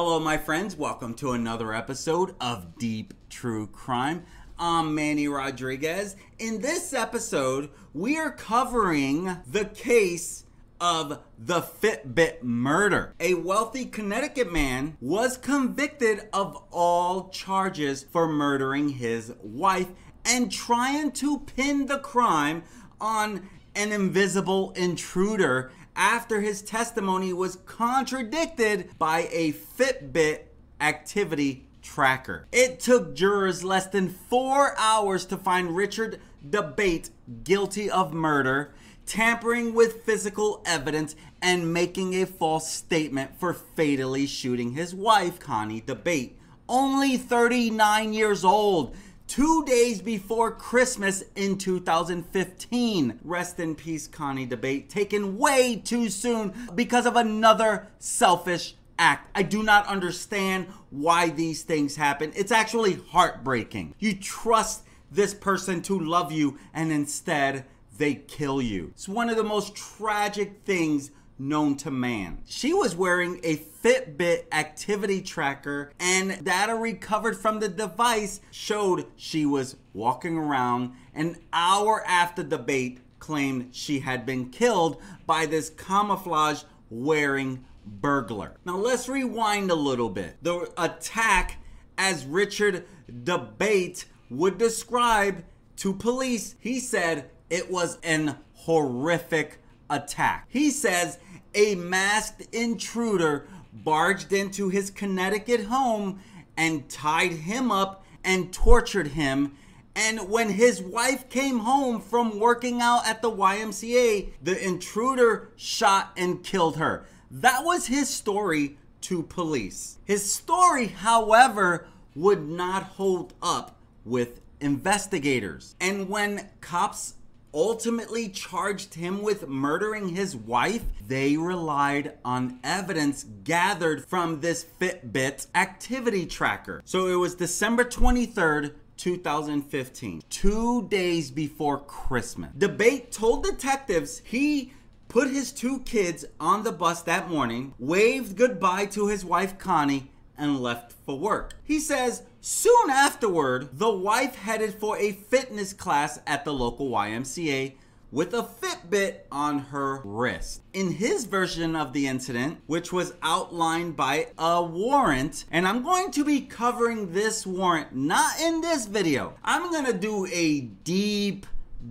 Hello, my friends. Welcome to another episode of Deep True Crime. I'm Manny Rodriguez. In this episode, we are covering the case of the Fitbit murder. A wealthy Connecticut man was convicted of all charges for murdering his wife and trying to pin the crime on an invisible intruder after his testimony was contradicted by a Fitbit activity tracker. It took jurors less than four hours to find Richard Dabate guilty of murder, tampering with physical evidence, and making a false statement for fatally shooting his wife, Connie Dabate. Only 39 years old two days before Christmas in 2015. Rest in peace, Connie Dabate, taken way too soon because of another selfish act. I do not understand why these things happen. It's actually heartbreaking. You trust this person to love you and instead they kill you. It's one of the most tragic things known to man. She was wearing a Fitbit activity tracker, and data recovered from the device showed she was walking around an hour after Dabate claimed she had been killed by this camouflage wearing burglar. Now let's rewind a little bit. The attack, as Richard Dabate would describe to police, he said it was an horrific attack. He says a masked intruder barged into his Connecticut home and tied him up and tortured him. And when his wife came home from working out at the YMCA, the intruder shot and killed her. That was his story to police. His story, however, would not hold up with investigators. And when cops ultimately charged him with murdering his wife, they relied on evidence gathered from this Fitbit activity tracker. So it was December 23rd, 2015, two days before Christmas. Dabate told detectives he put his two kids on the bus that morning, waved goodbye to his wife Connie, and left for work. He says soon afterward, the wife headed for a fitness class at the local YMCA with a Fitbit on her wrist. In his version of the incident, which was outlined by a warrant, and I'm going to be covering this warrant not in this video. I'm gonna do a deep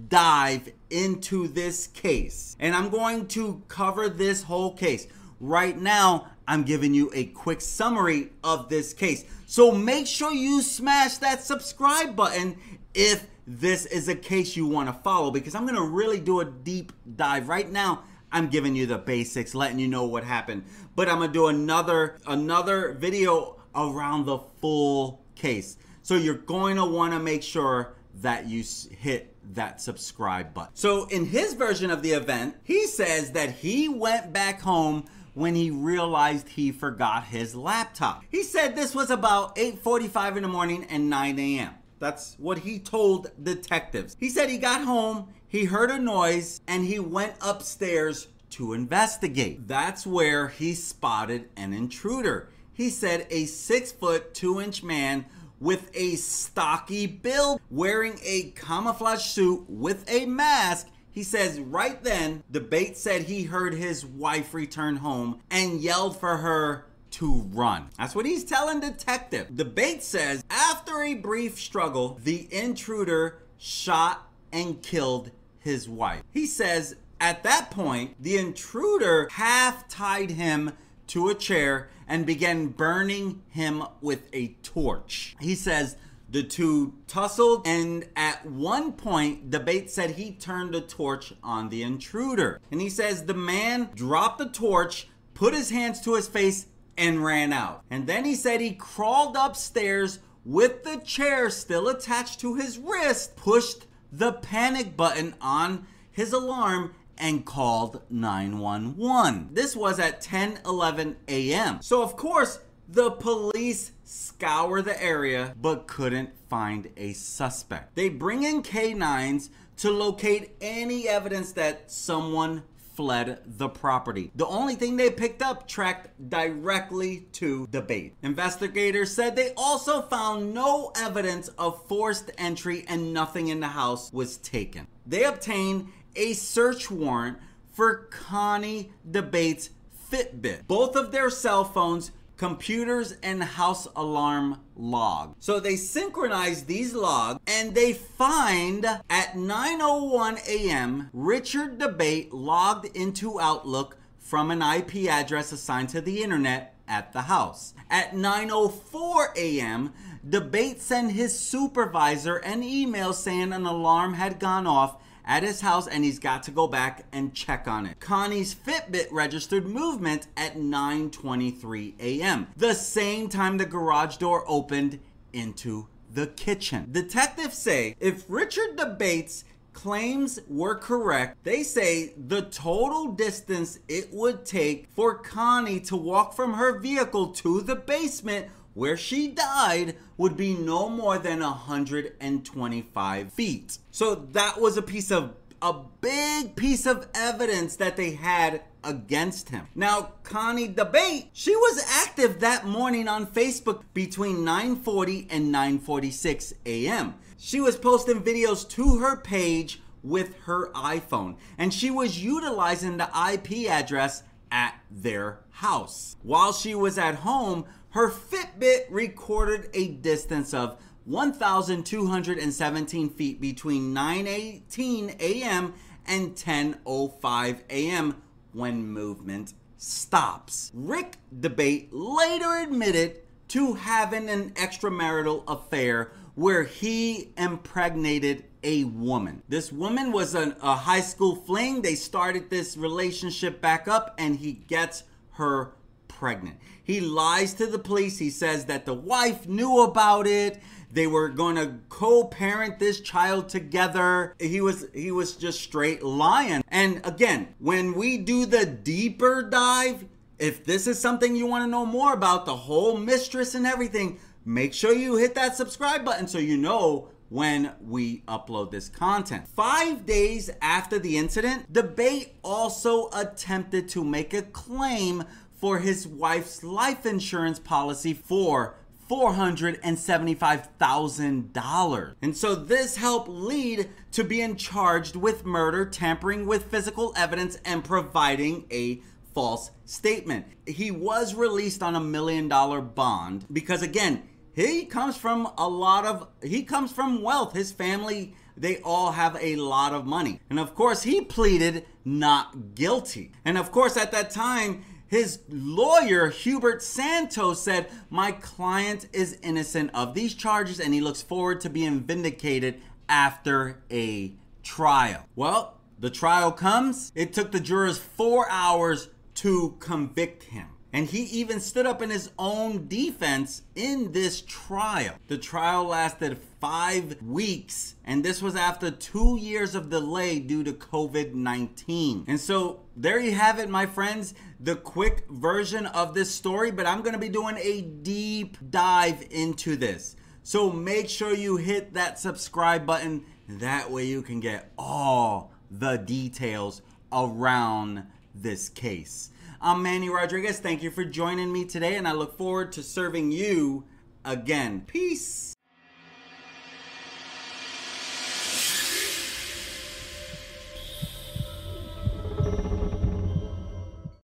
dive into this case, and I'm going to cover this whole case. Right now, I'm giving you a quick summary of this case. So make sure you smash that subscribe button if this is a case you want to follow because I'm going to really do a deep dive. Right now, I'm giving you the basics, letting you know what happened. But I'm going to do another another video around the full case. So you're going to want to make sure that you hit that subscribe button. So in his version of the event, he says that he went back home when he realized he forgot his laptop. He said this was about 8:45 in the morning and 9 a.m. That's what he told detectives. He said he got home, he heard a noise, and he went upstairs to investigate. That's where he spotted an intruder. He said a six foot, two inch man with a stocky build, wearing a camouflage suit with a mask he says right then, Dabate said he heard his wife return home and yelled for her to run. That's what he's telling detective. Dabate says after a brief struggle, the intruder shot and killed his wife. He says at that point, the intruder half tied him to a chair and began burning him with a torch. He says the two tussled, and at one point, the Dabate said he turned a torch on the intruder. And he says the man dropped the torch, put his hands to his face, and ran out. And then he said he crawled upstairs with the chair still attached to his wrist, pushed the panic button on his alarm, and called 911. This was at 10 11 a.m. So, of course, the police scour the area but couldn't find a suspect. They bring in canines to locate any evidence that someone fled the property. The only thing they picked up tracked directly to Dabate. Investigators said they also found no evidence of forced entry and nothing in the house was taken. They obtained a search warrant for Connie Dabate's Fitbit. Both of their cell phones computers and house alarm log. So they synchronize these logs and they find at 9:01 a.m. Richard Dabate logged into Outlook from an IP address assigned to the internet at the house. At 9:04 a.m., Dabate sent his supervisor an email saying an alarm had gone off at his house and he's got to go back and check on it. Connie's Fitbit registered movement at 9:23 a.m. The same time the garage door opened into the kitchen. Detectives say if Richard Dabate's claims were correct, they say the total distance it would take for Connie to walk from her vehicle to the basement where she died would be no more than 125 feet. So that was a piece of a big piece of evidence that they had against him. Now, Connie Dabate, she was active that morning on Facebook between 9:40 and 9:46 a.m. She was posting videos to her page with her iPhone, and she was utilizing the IP address at their house. While she was at home, her Fitbit recorded a distance of 1,217 feet between 9:18 a.m. and 10:05 a.m. when movement stops. Rick Dabate later admitted to having an extramarital affair where he impregnated a woman. This woman was an, a high school fling. They started this relationship back up, and he gets her pregnant. He lies to the police. He says that the wife knew about it. They were going to co-parent this child together. He was he was just straight lying. And again, when we do the deeper dive, if this is something you want to know more about, the whole mistress and everything, make sure you hit that subscribe button so you know when we upload this content. Five days after the incident, Dabate also attempted to make a claim for his wife's life insurance policy for $475,000. And so this helped lead to being charged with murder, tampering with physical evidence, and providing a false statement. He was released on a million dollar bond because, again, he comes from a lot of, he comes from wealth. His family, they all have a lot of money. And of course, he pleaded not guilty. And of course, at that time, his lawyer, Hubert Santos, said, My client is innocent of these charges and he looks forward to being vindicated after a trial. Well, the trial comes. It took the jurors four hours to convict him. And he even stood up in his own defense in this trial. The trial lasted five weeks, and this was after two years of delay due to COVID 19. And so there you have it, my friends, the quick version of this story, but I'm gonna be doing a deep dive into this. So make sure you hit that subscribe button. That way you can get all the details around this case. I'm Manny Rodriguez. Thank you for joining me today, and I look forward to serving you again. Peace.